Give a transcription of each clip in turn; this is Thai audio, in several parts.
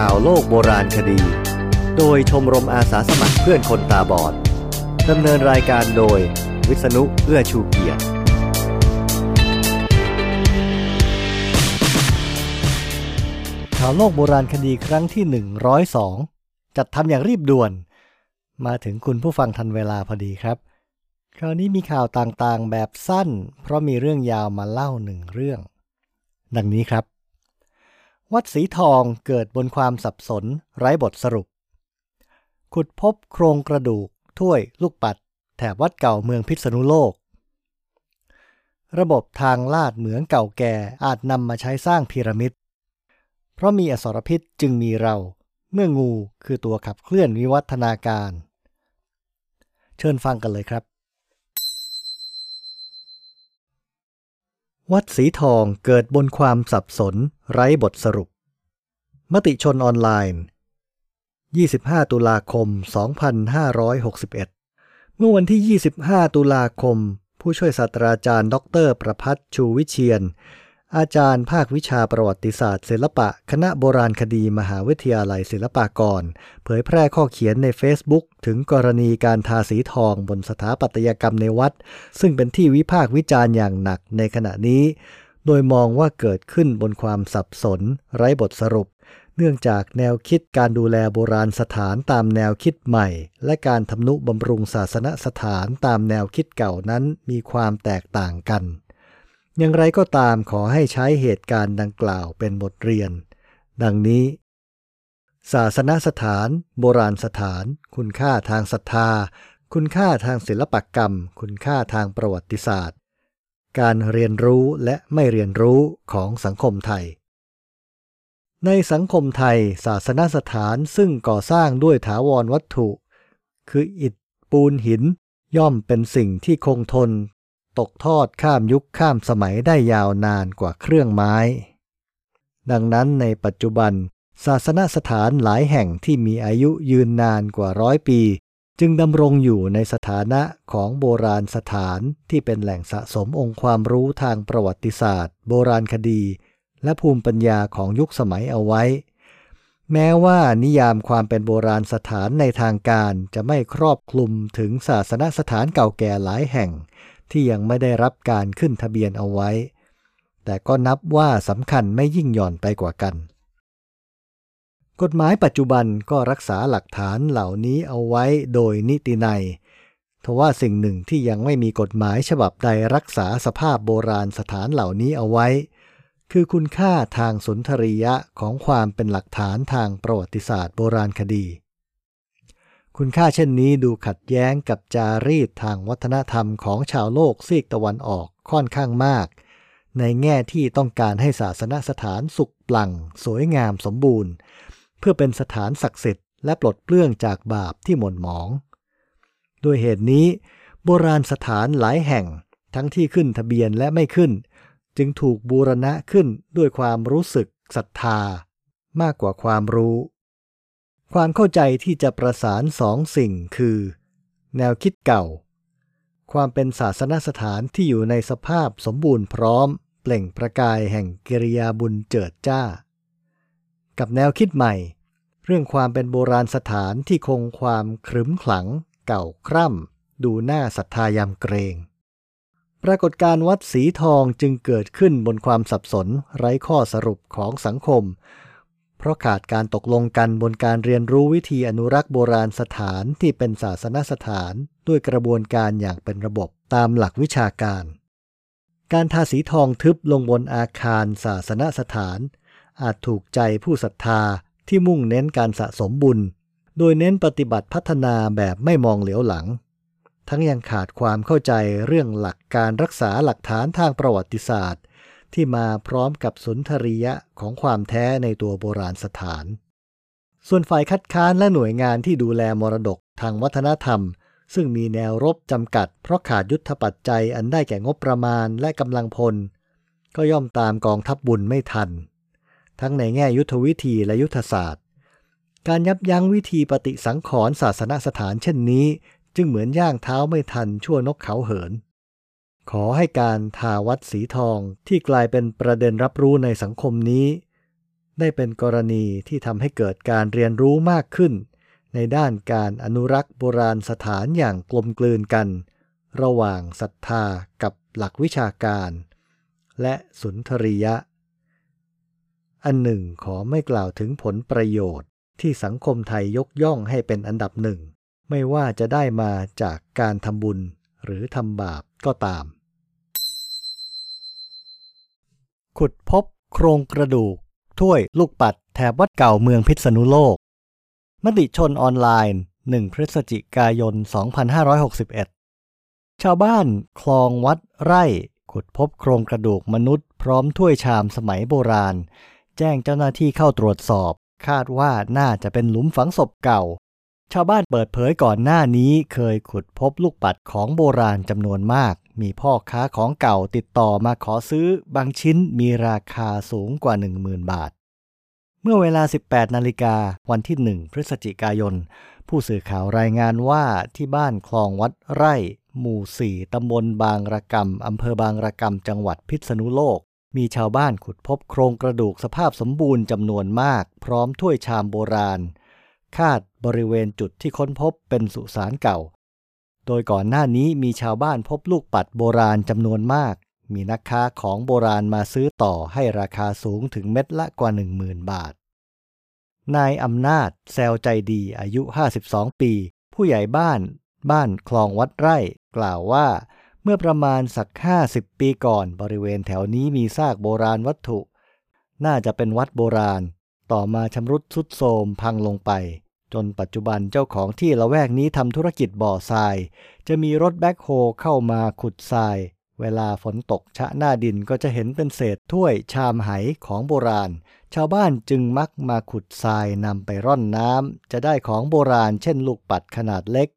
ข่าวโลกโบราณคดี โดยชมรมอาสาสมัครเพื่อนคนตาบอดดำเนินรายการโดย วิษณุเอื้อชูเกียรติ ข่าวโลกโบราณคดีครั้งที่ 102 จัดทำอย่างรีบด่วน มาถึงคุณผู้ฟังทันเวลาพอดีครับ คราวนี้มีข่าวต่างๆแบบสั้น เพราะมีเรื่องยาวมาเล่าหนึ่งเรื่อง ดังนี้ครับ วัดสีทองเกิดบนความสับสนไร้บทสรุป ขุดพบโครงกระดูก ถ้วยลูกปัด แถบวัดเก่าเมืองพิษณุโลก ระบบทางลาดเหมืองเก่าแก่อาจนำมาใช้สร้างพีระมิด เพราะมีอสรพิษจึงมีเรา เมื่องูคือตัวขับเคลื่อนวิวัฒนาการ เชิญฟังกันเลยครับ วัดสีทองเกิดบนความสับสนไร้บทสรุป มติชนออนไลน์ 25 ตุลาคม 2561 เมื่อวันที่ 25 ตุลาคม ผู้ช่วยศาสตราจารย์ ดร ประพัฒชูวิเชียน อาจารย์ภาควิชาประวัติศาสตร์ ศิลปะ คณะโบราณคดีมหาวิทยาลัยศิลปากร เผยแพร่ข้อเขียนใน Facebook ถึงกรณีการทาสีทองบนสถาปัตยกรรมในวัด ซึ่งเป็นที่วิพากษ์วิจารณ์อย่างหนักในขณะนี้ โดยมองว่าเกิดขึ้นบนความสับสน ไร้บทสรุป เนื่องจากแนวคิดการดูแลโบราณสถานตามแนวคิดใหม่ และการทำนุบำรุงศาสนสถานตามแนวคิดเก่านั้นมีความแตกต่างกัน อย่างไรก็ตามขอให้ใช้เหตุการณ์ดังกล่าวเป็นบทเรียน ดังนี้ ศาสนสถาน โบราณสถาน คุณค่าทางศรัทธา คุณค่าทางศิลปกรรม คุณค่าทางประวัติศาสตร์ การเรียนรู้และไม่เรียนรู้ของสังคมไทย ในสังคมไทย ศาสนสถานซึ่งก่อสร้างด้วยถาวรวัตถุ คืออิฐปูนหินย่อมเป็นสิ่งที่คงทน ตกทอดข้ามยุคข้ามสมัยได้ยาวนานกว่าเครื่องไม้ ดังนั้นในปัจจุบัน ศาสนสถานหลายแห่งที่มีอายุยืนนานกว่าร้อยปี จึงดำรงอยู่ในสถานะของโบราณสถานที่เป็นแหล่งสะสมองค์ความรู้ทางประวัติศาสตร์ โบราณคดี และภูมิปัญญาของยุคสมัยเอาไว้แม้ว่านิยามความเป็นโบราณสถานในทางการจะไม่ครอบคลุมถึงศาสนสถานเก่าแก่หลายแห่ง ที่ยังไม่ได้รับการขึ้นทะเบียนเอาไว้ แต่ก็นับว่าสำคัญไม่ยิ่งหย่อนไปกว่ากัน กฎหมายปัจจุบันก็รักษาหลักฐานเหล่านี้เอาไว้โดยนิตินัยทว่าสิ่งหนึ่งที่ยังไม่มีกฎหมายฉบับใดรักษาสภาพโบราณสถานเหล่านี้เอาไว้ คือคุณค่าทางสุนทรียะของความเป็นหลักฐานทางประวัติศาสตร์โบราณคดี คุณค่าเช่นนี้ดูขัดแย้งกับจารีตทางวัฒนธรรมของชาวโลกซีกตะวันออกค่อนข้างมาก ในแง่ที่ต้องการให้ศาสนสถานสุขปลั่ง สวยงามสมบูรณ์ เพื่อเป็นสถานศักดิ์สิทธิ์และปลดเปลื้องจากบาปที่หม่นหมอง ด้วยเหตุนี้โบราณสถานหลายแห่งทั้งที่ขึ้นทะเบียนและไม่ขึ้น จึงถูกบูรณะขึ้นด้วยความรู้สึกศรัทธา มากกว่าความรู้ ความเข้าใจที่จะประสานสองสิ่งคือ แนวคิดเก่า ความเป็นศาสนสถานที่อยู่ในสภาพสมบูรณ์พร้อม เปล่งประกายแห่งกิริยาบุญเจิดจ้า กับแนวคิดใหม่ เรื่องความเป็นโบราณสถานที่คงความครึ้มขลัง เก่าคร่ำดูหน้าศรัทธายำเกรงปรากฏการวัดสีทองจึงเกิดขึ้นบนความสับสนไร้ข้อสรุปของสังคม เพราะขาดการตกลงกันบนการเรียนรู้วิธีอนุรักษ์โบราณสถานที่เป็นศาสนสถานด้วยกระบวนการอย่างเป็นระบบตามหลักวิชาการ การทาสีทองทึบลงบนอาคารศาสนสถาน อาจถูกใจผู้ศรัทธาที่มุ่งเน้นการสะสมบุญ โดยเน้นปฏิบัติพัฒนาแบบไม่มองเหลียวหลัง ทั้งยังขาดความเข้าใจเรื่องหลักการรักษาหลักฐานทางประวัติศาสตร์ ที่มาพร้อมกับสุนทรียะของความแท้ในตัวโบราณสถาน ส่วนฝ่ายคัดค้านและหน่วยงานที่ดูแลมรดกทางวัฒนธรรม ซึ่งมีแนวรบจำกัด เพราะขาดยุทธปัจจัยอันได้แก่งบประมาณและกำลังพล ก็ย่อมตามกองทัพบบุญไม่ทัน ทั้งในแง่ยุทธวิธีและยุทธศาสตร์ การยับยั้งวิธีปฏิสังขรณ์ศาสนสถานเช่นนี้ จึงเหมือนย่างเท้าไม่ทันชั่วนกเขาเหิน ขอให้การทาวัดสีทองที่กลายเป็นประเด็นรับรู้ในสังคมนี้ ได้เป็นกรณีที่ทำให้เกิดการเรียนรู้มากขึ้น ในด้านการอนุรักษ์โบราณสถานอย่างกลมกลืนกัน ระหว่างศรัทธากับหลักวิชาการ และสุนทรียะ อันหนึ่งขอไม่กล่าวถึงผลประโยชน์ที่สังคมไทยยกย่องให้เป็นอันดับหนึ่ง ไม่ว่าจะได้มาจากการทำบุญ หรือทำบาปก็ตาม ขุดพบโครงกระดูก ถ้วยลูกปัดแถบวัดเก่าเมืองพิษณุโลก มติชนออนไลน์ 1 พฤศจิกายน 2561 ชาวบ้านคลองวัดไร่ ขุดพบโครงกระดูกมนุษย์พร้อมถ้วยชามสมัยโบราณ แจ้งเจ้าหน้าที่เข้าตรวจสอบ คาดว่าน่าจะเป็นหลุมฝังศพเก่า ชาวบ้านเปิดเผยก่อนหน้านี้เคยขุดพบลูกปัดของโบราณจำนวนมาก มีพ่อค้าของเก่าติดต่อมาขอซื้อบางชิ้นมีราคาสูงกว่า 10,000 บาท เมื่อเวลา 18 นาฬิกาวันที่ 1 พฤศจิกายน ผู้สื่อข่าวรายงานว่าที่บ้านคลองวัดไร่ หมู่ 4 ตำบลบางระกำอำเภอบางระกำจังหวัดพิษณุโลกมีชาวบ้านขุดพบโครงกระดูกสภาพสมบูรณ์จำนวนมาก พร้อมถ้วยชามโบราณ คาด บริเวณจุดที่ค้นพบเป็นสุสานเก่า โดยก่อนหน้านี้มีชาวบ้านพบลูกปัดโบราณจำนวนมาก มีนักค้าของโบราณมาซื้อต่อให้ราคาสูงถึงเม็ดละกว่า 10,000 บาท นายอำนาจ แซวใจดีอายุ 52 ปี ผู้ใหญ่บ้าน บ้านคลองวัดไร่ กล่าวว่าเมื่อประมาณสัก 50 ปีก่อนบริเวณแถวนี้มีซากโบราณวัตถุ น่าจะเป็นวัดโบราณ ต่อมาชำรุดทรุดโทรมพังลงไป จนปัจจุบันเจ้าของที่ละแวกนี้ทำธุรกิจบ่อทราย จะมีรถแบ็คโฮเข้ามาขุดทราย เวลาฝนตกชะหน้าดินก็จะเห็นเป็นเศษถ้วยชามไหของโบราณ ชาวบ้านจึงมักมาขุดทรายนำไปร่อนน้ำจะได้ของโบราณเช่นลูกปัดขนาดเล็ก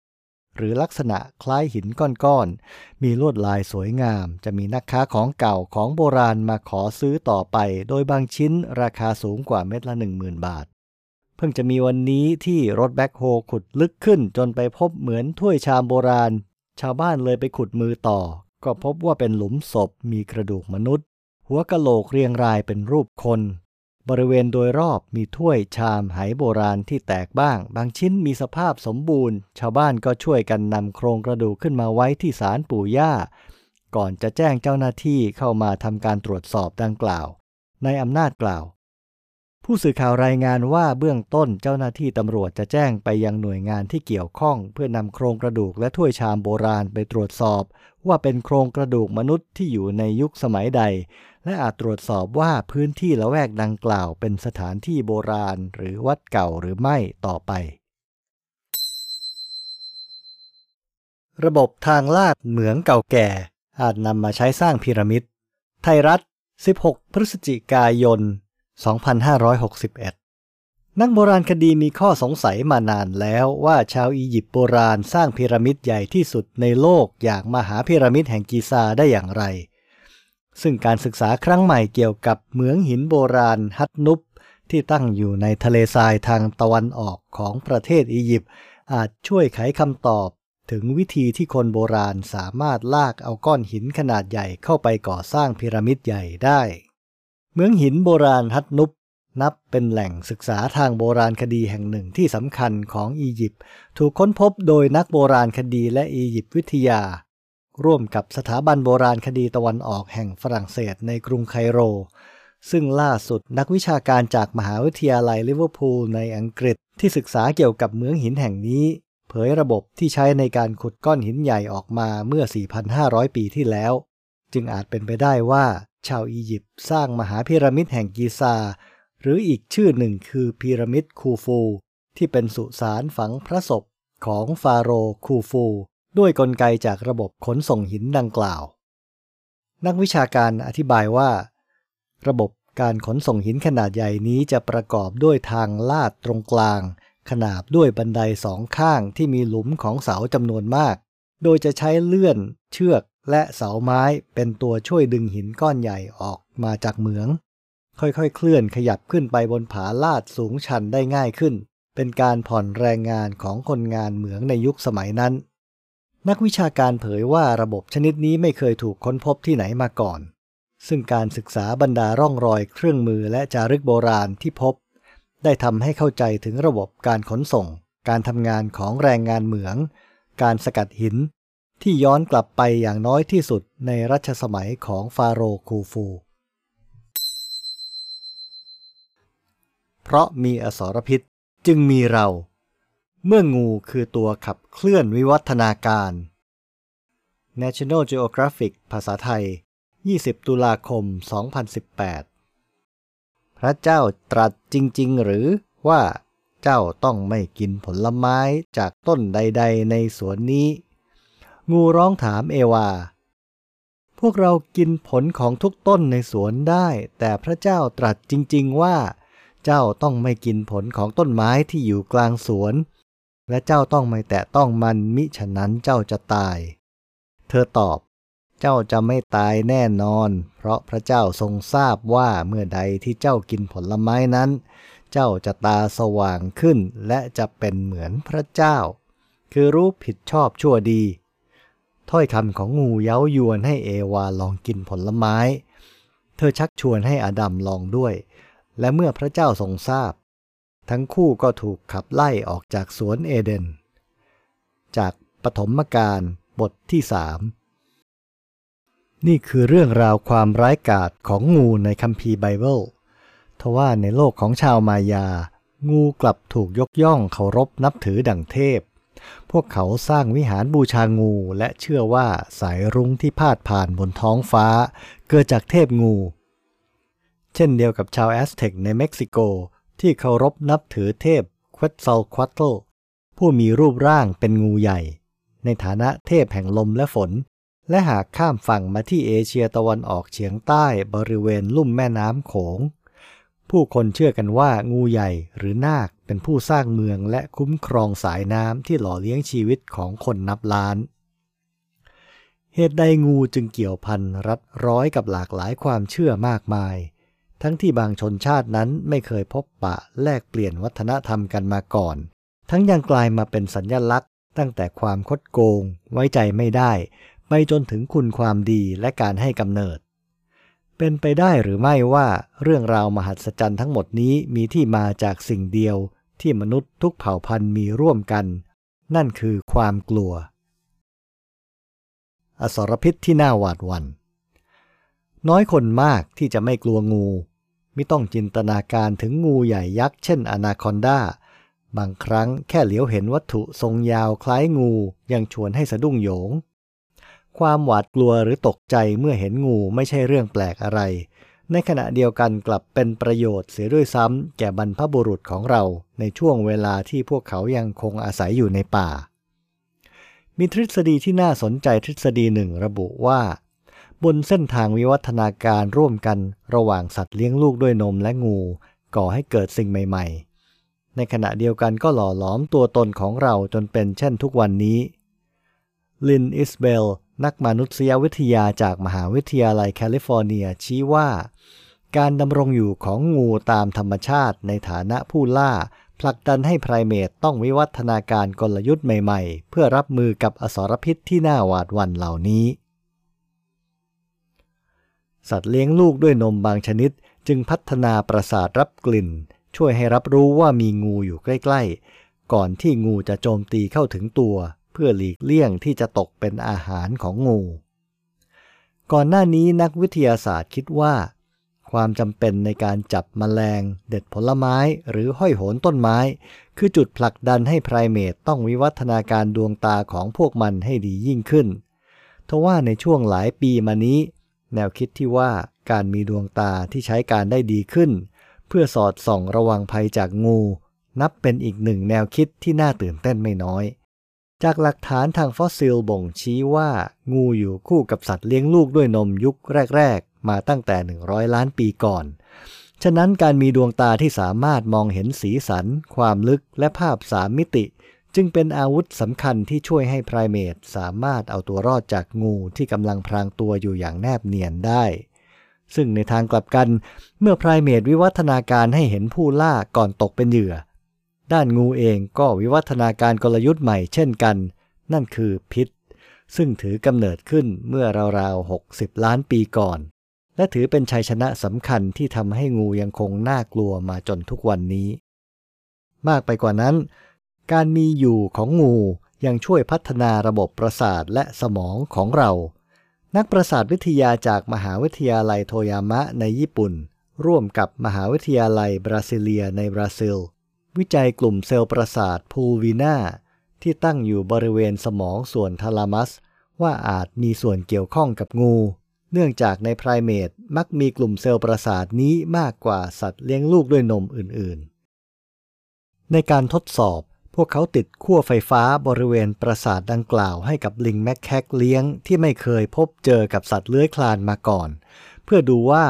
หรือลักษณะคล้ายหินก้อนๆ มีลวดลายสวยงาม จะมีนักค้าของเก่าของโบราณมาขอซื้อต่อไป โดยบางชิ้นราคาสูงกว่าเม็ดละ 10,000 บาท เพิ่งจะมีวันนี้ที่รถแบ็คโฮขุดลึกขึ้นจนไปพบเหมือนถ้วยชามโบราณ ชาวบ้านเลยไปขุดมือต่อ ก็พบว่าเป็นหลุมศพมีกระดูกมนุษย์ หัวกะโหลกเรียงรายเป็นรูปคน บริเวณโดยรอบมีถ้วยชามไหโบราณที่แตกบ้าง บางชิ้นมีสภาพสมบูรณ์ ชาวบ้านก็ช่วยกันนำโครงกระดูกขึ้นมาไว้ที่ศาลปู่ย่า ก่อนจะแจ้งเจ้าหน้าที่เข้ามาทำการตรวจสอบดังกล่าว ในอำนาจกล่าว ผู้สื่อข่าวรายงานว่าเบื้องต้นเจ้าหน้าที่ตำรวจจะแจ้งไปยังหน่วยงานที่เกี่ยวข้อง เพื่อนำโครงกระดูกและถ้วยชามโบราณไปตรวจสอบ ว่าเป็นโครงกระดูกมนุษย์ที่อยู่ในยุคสมัยใด และอาจตรวจสอบว่าพื้นที่ละแวกดังกล่าวเป็นสถานที่โบราณ หรือวัดเก่าหรือไม่ต่อไประบบทางลาดเหมืองเก่าแก่ อาจนำมาใช้สร้างพีระมิด ไทยรัฐ 16 พฤศจิกายน 2561 นักโบราณคดีมีข้อสงสัยมานานแล้วว่าชาวอียิปต์โบราณสร้างพีระมิดใหญ่ที่สุดในโลกอย่างมหาพีระมิดแห่งกีซาได้อย่างไร ซึ่งการศึกษาครั้งใหม่เกี่ยวกับเหมืองหินโบราณฮัตนุปที่ตั้งอยู่ในทะเลทรายทางตะวันออกของประเทศอียิปต์อาจช่วยไขคำตอบถึงวิธีที่คนโบราณสามารถลากเอาก้อนหินขนาดใหญ่เข้าไปก่อสร้างพีระมิดใหญ่ได้ เมืองหินโบราณฮัตนุปนับเป็นแหล่งศึกษาทางโบราณคดีแห่งหนึ่งที่สำคัญของอียิปต์ถูกค้นพบโดยนักโบราณคดีและอียิปต์วิทยา ร่วมกับสถาบันโบราณคดีตะวันออกแห่งฝรั่งเศสในกรุงไคโร ซึ่งล่าสุดนักวิชาการจากมหาวิทยาลัยลิเวอร์พูลในอังกฤษที่ศึกษาเกี่ยวกับเมืองหินแห่งนี้ เผยระบบที่ใช้ในการขุดก้อนหินใหญ่ออกมาเมื่อ 4,500 ปีที่แล้ว จึงอาจเป็นไปได้ว่า ชาวอียิปต์สร้างมหาพีระมิดแห่งกีซา หรืออีกชื่อหนึ่งคือพีระมิดคูฟู ที่เป็นสุสานฝังพระศพของฟาโรห์คูฟู ด้วยกลไกจากระบบขนส่งหินดังกล่าว นักวิชาการอธิบายว่า ระบบการขนส่งหินขนาดใหญ่นี้จะประกอบด้วยทางลาดตรงกลาง ขนาบด้วยบันไดสองข้างที่มีหลุมของเสาจำนวนมาก โดยจะใช้เลื่อนเชือก และเสาไม้เป็นตัวช่วยดึงหินก้อนใหญ่ออกมาจากเหมือง ค่อยๆ เคลื่อนขยับขึ้นไปบนผาลาดสูงชันได้ง่ายขึ้น เป็นการผ่อนแรงงานของคนงานเหมืองในยุคสมัยนั้น นักวิชาการเผยว่าระบบชนิดนี้ไม่เคยถูกค้นพบที่ไหนมาก่อน ซึ่งการศึกษาบรรดาร่องรอยเครื่องมือและจารึกโบราณที่พบ ได้ทำให้เข้าใจถึงระบบการขนส่ง การทำงานของแรงงานเหมือง การสกัดหิน ที่ย้อนกลับไปอย่างน้อยที่สุดในรัชสมัยของฟาโรห์คูฟู เพราะมีอสรพิษจึงมีเรา เมื่องูคือตัวขับเคลื่อนวิวัฒนาการ National Geographic ภาษาไทย 20 ตุลาคม 2018 พระเจ้าตรัสจริง ๆ หรือว่าเจ้าต้องไม่กินผลไม้จากต้นใด ๆ ในสวนนี้ งูร้องถามเอวา พวกเรากินผลของทุกต้นในสวนได้ แต่พระเจ้าตรัสจริง ๆ ว่า เจ้าต้องไม่กินผลของต้นไม้ที่อยู่กลางสวน และเจ้าต้องไม่แตะต้องมันมิฉะนั้นเจ้าจะตาย เธอตอบ เจ้าจะไม่ตายแน่นอน เพราะพระเจ้าทรงทราบว่าเมื่อใดที่เจ้ากินผลไม้นั้น เจ้าจะตาสว่างขึ้น และจะเป็นเหมือนพระเจ้า คือรู้ผิดชอบชั่วดี ถ้อยคำของงูเย้ายวนให้เอวาลองกินผลไม้ เธอชักชวนให้อดัมลองด้วย และเมื่อพระเจ้าทรงทราบ ทั้งคู่ก็ถูกขับไล่ออกจากสวนเอเดน จากปฐมกาลบทที่สามนี่คือเรื่องราวความร้ายกาจของงูในคัมภีร์ไบเบิลทว่าในโลกของชาวมายา งูกลับถูกยกย่องเคารพนับถือดั่งเทพ พวกเขาสร้างวิหารบูชางูและเชื่อว่าสายรุ้งที่พาดผ่านบนท้องฟ้า เกิดจากเทพงู เช่นเดียวกับชาวแอสเท็กในเม็กซิโกที่เคารพนับถือเทพควัตซัลควัตโตผู้มีรูปร่างเป็นงูใหญ่ ในฐานะเทพแห่งลมและฝน และหากข้ามฝั่งมาที่เอเชียตะวันออกเฉียงใต้บริเวณลุ่มแม่น้ำโขง ผู้คนเชื่อกันว่างูใหญ่หรือนาคเป็นผู้สร้างเมืองและคุ้มครองสายน้ำที่หล่อเลี้ยงชีวิตของคนนับล้าน เหตุใดงูจึงเกี่ยวพันรัดร้อยกับหลากหลายความเชื่อมากมาย ทั้งที่บางชนชาตินั้นไม่เคยพบปะแลกเปลี่ยนวัฒนธรรมกันมาก่อน ทั้งยังกลายมาเป็นสัญญลักษณ์ ตั้งแต่ความคดโกง ไว้ใจไม่ได้ ไปจนถึงคุณความดีและการให้กำเนิด เป็นไปได้หรือไม่ว่าเรื่องราวมหัศจรรย์ทั้งหมดนี้มีที่มาจากสิ่งเดียวที่มนุษย์ทุกเผ่าพันธุ์มีร่วมกัน นั่นคือความกลัว อสรพิษที่น่าหวาดหวัน่นน้อยคนมากที่จะไม่กลัวงู ไม่ต้องจินตนาการถึงงูใหญ่ยักษ์เช่นอนาคอนดาบางครั้งแค่เหลียวเห็นวัตถุทรงยาวคล้ายงูยังชวนให้สะดุ้งโยง ความหวาดกลัวหรือตกใจเมื่อเห็นงูไม่ใช่เรื่องแปลกอะไร ในขณะเดียวกันกลับเป็นประโยชน์เสียด้วยซ้ำแก่บรรพบุรุษของเราในช่วงเวลาที่พวกเขายังคงอาศัยอยู่ในป่า มีทฤษฎีที่น่าสนใจทฤษฎีหนึ่งระบุว่า บนเส้นทางวิวัฒนาการร่วมกันระหว่างสัตว์เลี้ยงลูกด้วยนมและงู ก่อให้เกิดสิ่งใหม่ ๆ ในขณะเดียวกันก็หล่อหลอมตัวตนของเราจนเป็นเช่นทุกวันนี้ลินอิสเบล นักมานุษยวิทยาจากมหาวิทยาลัยแคลิฟอร์เนียชี้ว่า การดำรงอยู่ของงูตามธรรมชาติในฐานะผู้ล่า ผลักดันให้ไพรเมตต้องวิวัฒนาการกลยุทธ์ใหม่ๆ เพื่อรับมือกับอสรพิษที่น่าหวาดหวั่นเหล่านี้ สัตว์เลี้ยงลูกด้วยนมบางชนิดจึงพัฒนาประสาทรับกลิ่น ช่วยให้รับรู้ว่ามีงูอยู่ใกล้ ๆ ก่อนที่งูจะโจมตีเข้าถึงตัว พื่อหลีกเลี่ยงที่จะตกเป็นอาหารของงู ก่อนหน้านี้นักวิทยาศาสตร์คิดว่า ความจำเป็นในการจับมแมลง เด็ดผลไม้หรือห้อยโหนต้นไม้ คือจุดผลักดันให้ไพรเมตต้องวิวัฒนาการดวงตาของพวกมันให้ดียิ่งขึ้นทว่าในช่วงหลายปีมานี้ แนวคิดที่ว่าการมีดวงตาที่ใช้การได้ดีขึ้น เพื่อสอดส่องระวังภัยจากงู นับเป็นอีกหนึ่งแนวคิดที่น่าตื่นเต้นไม่น้อย จากหลักฐานทางฟอสซิลบ่งชี้ว่างูอยู่คู่กับสัตว์เลี้ยงลูกด้วยนมยุคแรก ๆ มาตั้งแต่ 100 ล้านปีก่อน ฉะนั้นการมีดวงตาที่สามารถมองเห็นสีสัน ความลึกและภาพสามมิติ จึงเป็นอาวุธสำคัญที่ช่วยให้ไพรเมตสามารถเอาตัวรอดจากงูที่กำลังพรางตัวอยู่อย่างแนบเนียนได้ ซึ่งในทางกลับกัน เมื่อไพรเมตวิวัฒนาการให้เห็นผู้ล่าก่อนตกเป็นเหยื่อ ด้านงูเองก็วิวัฒนาการกลยุทธ์ใหม่เช่นกัน นั่นคือพิษ ซึ่งถือกำเนิดขึ้นเมื่อราวๆ 60 ล้านปีก่อน และถือเป็นชัยชนะสำคัญที่ทำให้งูยังคงน่ากลัวมาจนทุกวันนี้ มากไปกว่านั้น การมีอยู่ของงูยังช่วยพัฒนาระบบประสาทและสมองของเรา นักประสาทวิทยาจากมหาวิทยาลัยโทยามะในญี่ปุ่น ร่วมกับมหาวิทยาลัยบราซิเลียในบราซิล วิจัยกลุ่มเซลล์ประสาทพูวีนาที่ตั้งอยู่บริเวณสมองส่วนทาลามัส ว่าอาจมีส่วนเกี่ยวข้องกับงู เนื่องจากในไพรเมตมักมีกลุ่มเซลล์ประสาทนี้มากกว่าสัตว์เลี้ยงลูกด้วยนมอื่นๆ ในการทดสอบพวกเขาติดขั้วไฟฟ้าบริเวณประสาทดังกล่าวให้กับลิงแมคแคกเลี้ยงที่ไม่เคยพบเจอกับสัตว์เลื้อยคลานมาก่อน เพื่อดูว่า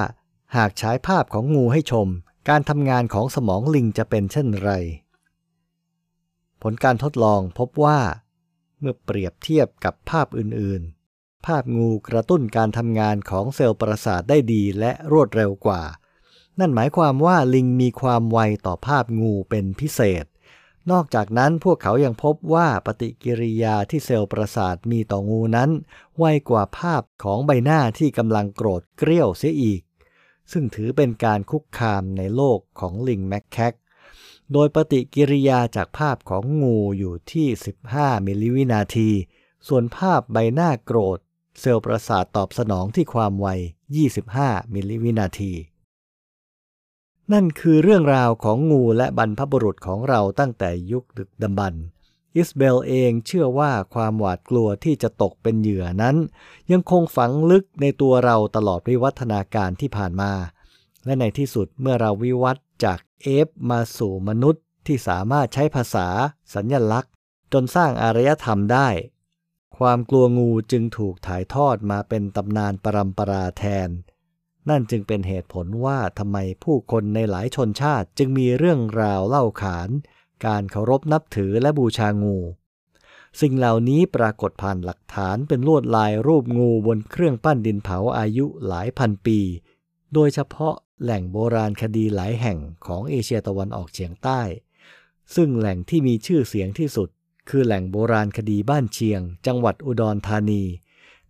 หากฉายภาพของงูให้ชม การทำงานของสมองลิงจะเป็นเช่นไร ผลการทดลองพบว่า เมื่อเปรียบเทียบกับภาพอื่นๆ ภาพงูกระตุ้นการทำงานของเซลล์ประสาทได้ดีและรวดเร็วกว่า นั่นหมายความว่าลิงมีความไวต่อภาพงูเป็นพิเศษ นอกจากนั้นพวกเขายังพบว่าปฏิกิริยาที่เซลล์ประสาทมีต่องูนั้น ไวกว่าภาพของใบหน้าที่กำลังโกรธเกรี้ยวเสียอีก ซึ่งถือเป็นการคุกคามในโลกของลิงแมคแคกโดยปฏิกิริยาจากภาพของงูอยู่ที่ 15 มิลลิวินาที ส่วนภาพใบหน้าโกรธ เซลล์ประสาทตอบสนองที่ความไว 25 มิลลิวินาที นั่นคือเรื่องราวของงูและบรรพบุรุษของเราตั้งแต่ยุคดึกดำบรรพ์ อิสเบลเองเชื่อว่าความหวาดกลัวที่จะตกเป็นเหยื่อนั้น ยังคงฝังลึกในตัวเราตลอดวิวัฒนาการที่ผ่านมา และในที่สุดเมื่อเราวิวัฒจากเอฟมาสู่มนุษย์ที่สามารถใช้ภาษา สัญญลักษณ์ จนสร้างอารยธรรมได้ ความกลัวงูจึงถูกถ่ายทอดมาเป็นตำนานปรำปราแทน นั่นจึงเป็นเหตุผลว่าทำไมผู้คนในหลายชนชาติจึงมีเรื่องราวเล่าขาน การเคารพนับถือและบูชางู สิ่งเหล่านี้ปรากฏผ่านหลักฐานเป็นลวดลายรูปงูบนเครื่องปั้นดินเผาอายุหลายพันปี โดยเฉพาะแหล่งโบราณคดีหลายแห่งของเอเชียตะวันออกเฉียงใต้ ซึ่งแหล่งที่มีชื่อเสียงที่สุด คือแหล่งโบราณคดีบ้านเชียง จังหวัดอุดรธานี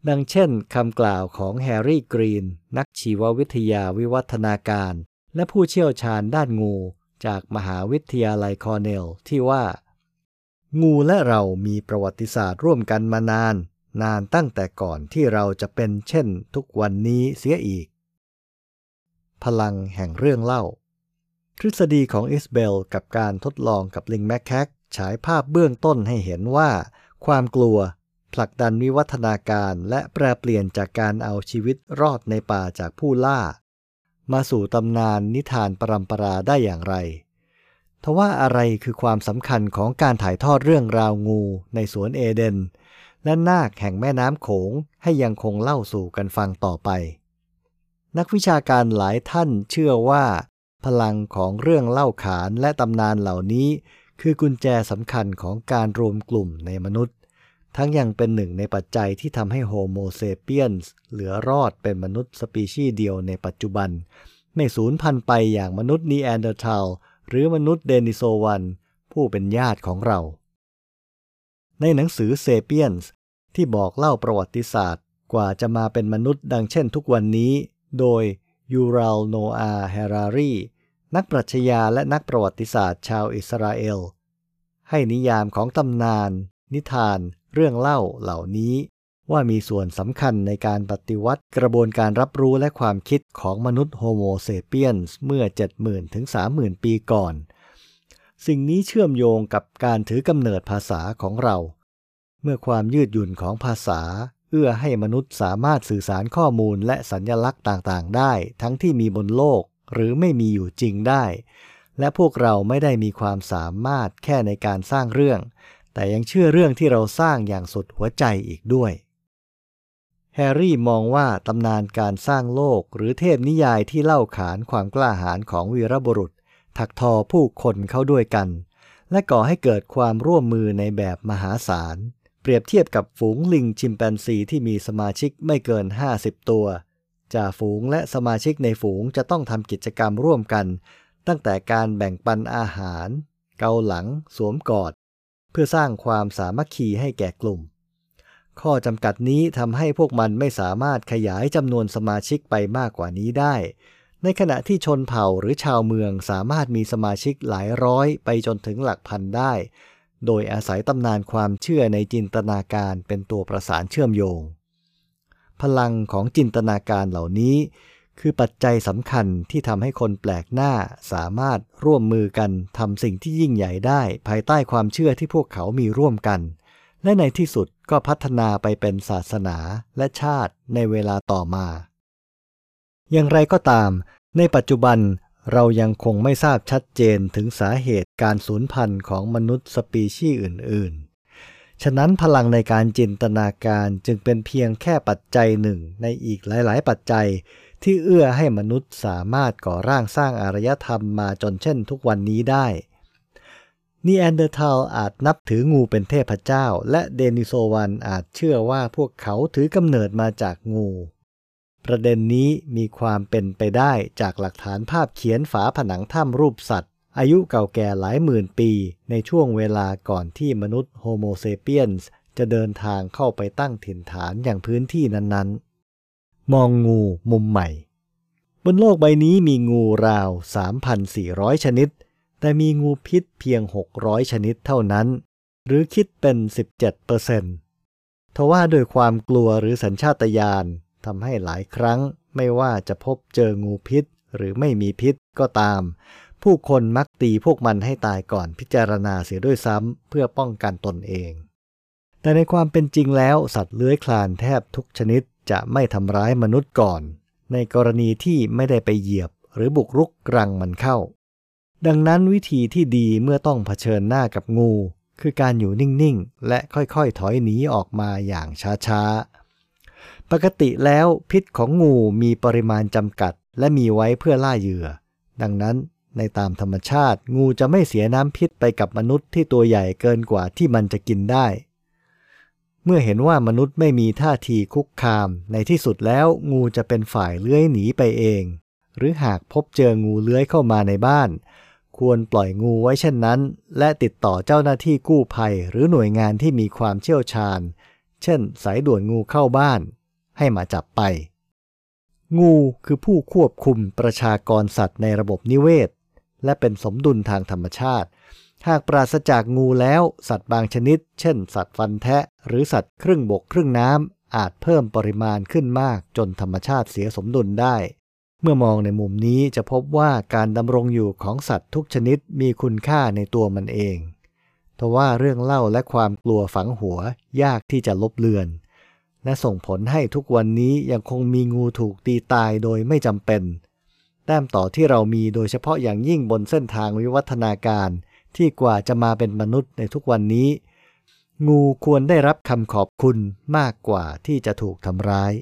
ดังเช่นคำกล่าวของแฮร์รี่กรีน นักชีววิทยาวิวัฒนาการ และผู้เชี่ยวชาญด้านงู จากมหาวิทยาลัยคอร์เนลที่ว่า งูและเรามีประวัติศาสตร์ร่วมกันมานาน นานตั้งแต่ก่อนที่เราจะเป็นเช่นทุกวันนี้เสียอีก พลังแห่งเรื่องเล่า ทฤษฎีของอิสเบลกับการทดลองกับลิงแมคแคกฉายภาพเบื้องต้นให้เห็นว่า ความกลัวผลักดันวิวัฒนาการและแปรเปลี่ยนจากการเอาชีวิตรอดในป่าจากผู้ล่า มาสู่ตำนานนิทานปรำปราได้อย่างไร ทว่าอะไรคือความสำคัญของการถ่ายทอดเรื่องราวงูในสวนเอเดน และนาคแห่งแม่น้ำโขงให้ยังคงเล่าสู่กันฟังต่อไป นักวิชาการหลายท่านเชื่อว่า พลังของเรื่องเล่าขานและตำนานเหล่านี้ คือกุญแจสำคัญของการรวมกลุ่มในมนุษย์ ทั้งยังเป็นหนึ่งในปัจจัยที่ทำให้โฮโมเซเปียนส์เหลือรอดเป็นมนุษย์สปีชีส์เดียวในปัจจุบัน ไม่สูญพันธุ์ไปอย่างมนุษย์นีแอนเดอร์ทัลหรือมนุษย์เดนิโซวัน ผู้เป็นญาติของเรา ในหนังสือเซเปียนส์ที่บอกเล่าประวัติศาสตร์ กว่าจะมาเป็นมนุษย์ดังเช่นทุกวันนี้ โดยยูวัลโนอาห์ แฮรารีนักปรัชญาและนักประวัติศาสตร์ชาวอิสราเอล ให้นิยามของตำนาน นิทาน เรื่องเล่าเหล่านี้ ว่ามีส่วนสำคัญในการปฏิวัติกระบวนการรับรู้และความคิดของมนุษย์โฮโมเซเปียนส์เมื่อ 70,000 ถึง 30,000 ปีก่อน สิ่งนี้เชื่อมโยงกับการถือกำเนิดภาษาของเรา เมื่อความยืดหยุ่นของภาษา เอื้อให้มนุษย์สามารถสื่อสารข้อมูลและสัญญลักษณ์ต่างๆ ได้ ทั้งที่มีบนโลกหรือไม่มีอยู่จริงได้และพวกเราไม่ได้มีความสามารถแค่ในการสร้างเรื่อง แต่ยังเชื่อเรื่องที่เราสร้างอย่างสุดหัวใจอีกด้วย แฮร์รี่มองว่าตำนานการสร้างโลกหรือเทพนิยายที่เล่าขานความกล้าหาญของวีรบุรุษ ถักทอผู้คนเข้าด้วยกัน และก่อให้เกิดความร่วมมือในแบบมหาศาล เปรียบเทียบกับฝูงลิงชิมแปนซีที่มีสมาชิกไม่เกิน 50 ตัวจ่าฝูงและสมาชิกในฝูงจะต้องทำกิจกรรมร่วมกัน ตั้งแต่การแบ่งปันอาหาร เกาหลัง สวมกอด เพื่อสร้างความสามัคคีให้แก่กลุ่ม ข้อจำกัดนี้ทำให้พวกมันไม่สามารถขยายจำนวนสมาชิกไปมากกว่านี้ได้ ในขณะที่ชนเผ่าหรือชาวเมืองสามารถมีสมาชิกหลายร้อยไปจนถึงหลักพันได้ โดยอาศัยตำนานความเชื่อในจินตนาการเป็นตัวประสานเชื่อมโยง พลังของจินตนาการเหล่านี้ คือปัจจัยสำคัญที่ทำให้คนแปลกหน้าสามารถร่วมมือกันทำสิ่งที่ยิ่งใหญ่ได้ ภายใต้ความเชื่อที่พวกเขามีร่วมกัน และในที่สุดก็พัฒนาไปเป็นศาสนาและชาติในเวลาต่อมา อย่างไรก็ตาม ในปัจจุบันเรายังคงไม่ทราบชัดเจนถึงสาเหตุการสูญพันธุ์ของมนุษย์สปีชีส์อื่น ๆ ฉะนั้นพลังในการจินตนาการจึงเป็นเพียงแค่ปัจจัยหนึ่งในอีกหลาย ๆ ปัจจัย ที่เอื้อให้มนุษย์สามารถก่อร่างสร้างอารยธรรมมาจนเช่นทุกวันนี้ได้นีแอนเดอร์ทัลอาจนับถืองูเป็นเทพเจ้า และเดนิโซวันอาจเชื่อว่าพวกเขาถือกำเนิดมาจากงู ประเด็นนี้มีความเป็นไปได้จากหลักฐานภาพเขียนฝาผนังถ้ำรูปสัตว์ อายุเก่าแก่หลายหมื่นปีในช่วงเวลาก่อนที่มนุษย์โฮโมเซเปียนส์จะเดินทางเข้าไปตั้งถิ่นฐานอย่างพื้นที่นั้นๆ มองงูมุมใหม่ บนโลกใบนี้มีงูราว 3,400 ชนิด แต่มีงูพิษเพียง 600 ชนิดเท่านั้น หรือคิดเป็น 17เปอร์เซนต์ทว่าโดยความกลัวหรือสัญชาตญาณทำให้หลายครั้งไม่ว่าจะพบเจองูพิษหรือไม่มีพิษก็ตาม ผู้คนมักตีพวกมันให้ตายก่อนพิจารณาเสียด้วยซ้ำเพื่อป้องกันตนเอง แต่ในความเป็นจริงแล้วสัตว์เลื้อยคลานแทบทุกชนิด จะไม่ทำร้ายมนุษย์ก่อน ในกรณีที่ไม่ได้ไปเหยียบหรือบุกรุกรังมันเข้า ดังนั้นวิธีที่ดีเมื่อต้องเผชิญหน้ากับงู คือการอยู่นิ่งๆ และค่อยๆ ถอยหนีออกมาอย่างช้าๆ ปกติแล้วพิษของงูมีปริมาณจำกัด และมีไว้เพื่อล่าเหยื่อ ดังนั้นในตามธรรมชาติ งูจะไม่เสียน้ำพิษไปกับมนุษย์ที่ตัวใหญ่เกินกว่าที่มันจะกินได้ เมื่อเห็นว่ามนุษย์ไม่มีท่าทีคุกคาม ในที่สุดแล้วงูจะเป็นฝ่ายเลื้อยหนีไปเอง หรือหากพบเจองูเลื้อยเข้ามาในบ้าน ควรปล่อยงูไว้เช่นนั้น และติดต่อเจ้าหน้าที่กู้ภัย หรือหน่วยงานที่มีความเชี่ยวชาญ เช่น สายด่วนงูเข้าบ้าน ให้มาจับไป งูคือผู้ควบคุมประชากรสัตว์ในระบบนิเวศ และเป็นสมดุลทางธรรมชาติ หากปราศจากงูแล้วสัตว์บางชนิด เช่น สัตว์ฟันแทะ หรือสัตว์ครึ่งบกครึ่งน้ำอาจเพิ่มปริมาณขึ้นมากจนธรรมชาติเสียสมดุลได้ เมื่อมองในมุมนี้จะพบว่าการดำรงอยู่ของสัตว์ทุกชนิดมีคุณค่าในตัวมันเองทว่าเรื่องเล่าและความกลัวฝังหัวยากที่จะลบเลือน และส่งผลให้ทุกวันนี้ยังคงมีงูถูกตีตายโดยไม่จำเป็น แต้มต่อที่เรามีโดยเฉพาะอย่างยิ่งบนเส้นทางวิวัฒนาการ ที่กว่าจะมาเป็นมนุษย์ในทุกวันนี้ งูควรได้รับคำขอบคุณมากกว่าที่จะถูกทำร้าย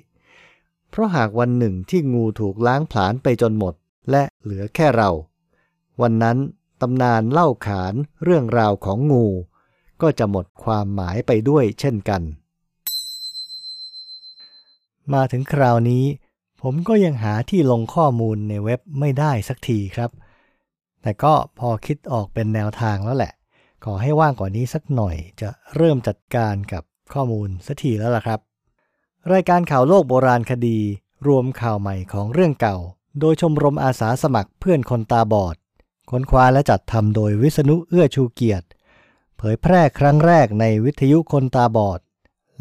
เพราะหากวันหนึ่งที่งูถูกล้างผลาญไปจนหมด และเหลือแค่เรา วันนั้นตำนานเล่าขานเรื่องราวของงู ก็จะหมดความหมายไปด้วยเช่นกัน มาถึงคราวนี้ ผมก็ยังหาที่ลงข้อมูลในเว็บไม่ได้สักทีครับ แต่ก็พอคิดออกเป็นแนวทางแล้วแหละ ขอให้ว่างกว่านี้สักหน่อยจะเริ่มจัดการกับข้อมูลสักทีแล้วล่ะครับ รายการข่าวโลกโบราณคดี รวมข่าวใหม่ของเรื่องเก่า โดยชมรมอาสาสมัครเพื่อนคนตาบอด ค้นคว้าและจัดทำโดยวิษณุเอื้อชูเกียรติ เผยแพร่ครั้งแรกในวิทยุคนตาบอด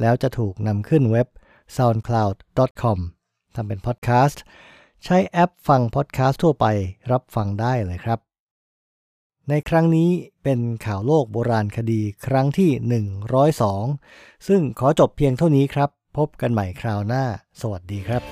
แล้วจะถูกนำขึ้นเว็บ soundcloud.com ทำเป็นพอดแคสต์ใช้แอปฟังพอดแคสต์ทั่วไปรับฟังได้เลยครับ ในครั้งนี้เป็นข่าวโลกโบราณคดีครั้งที่ 102 ซึ่งขอจบเพียงเท่านี้ครับ พบกันใหม่คราวหน้า สวัสดีครับ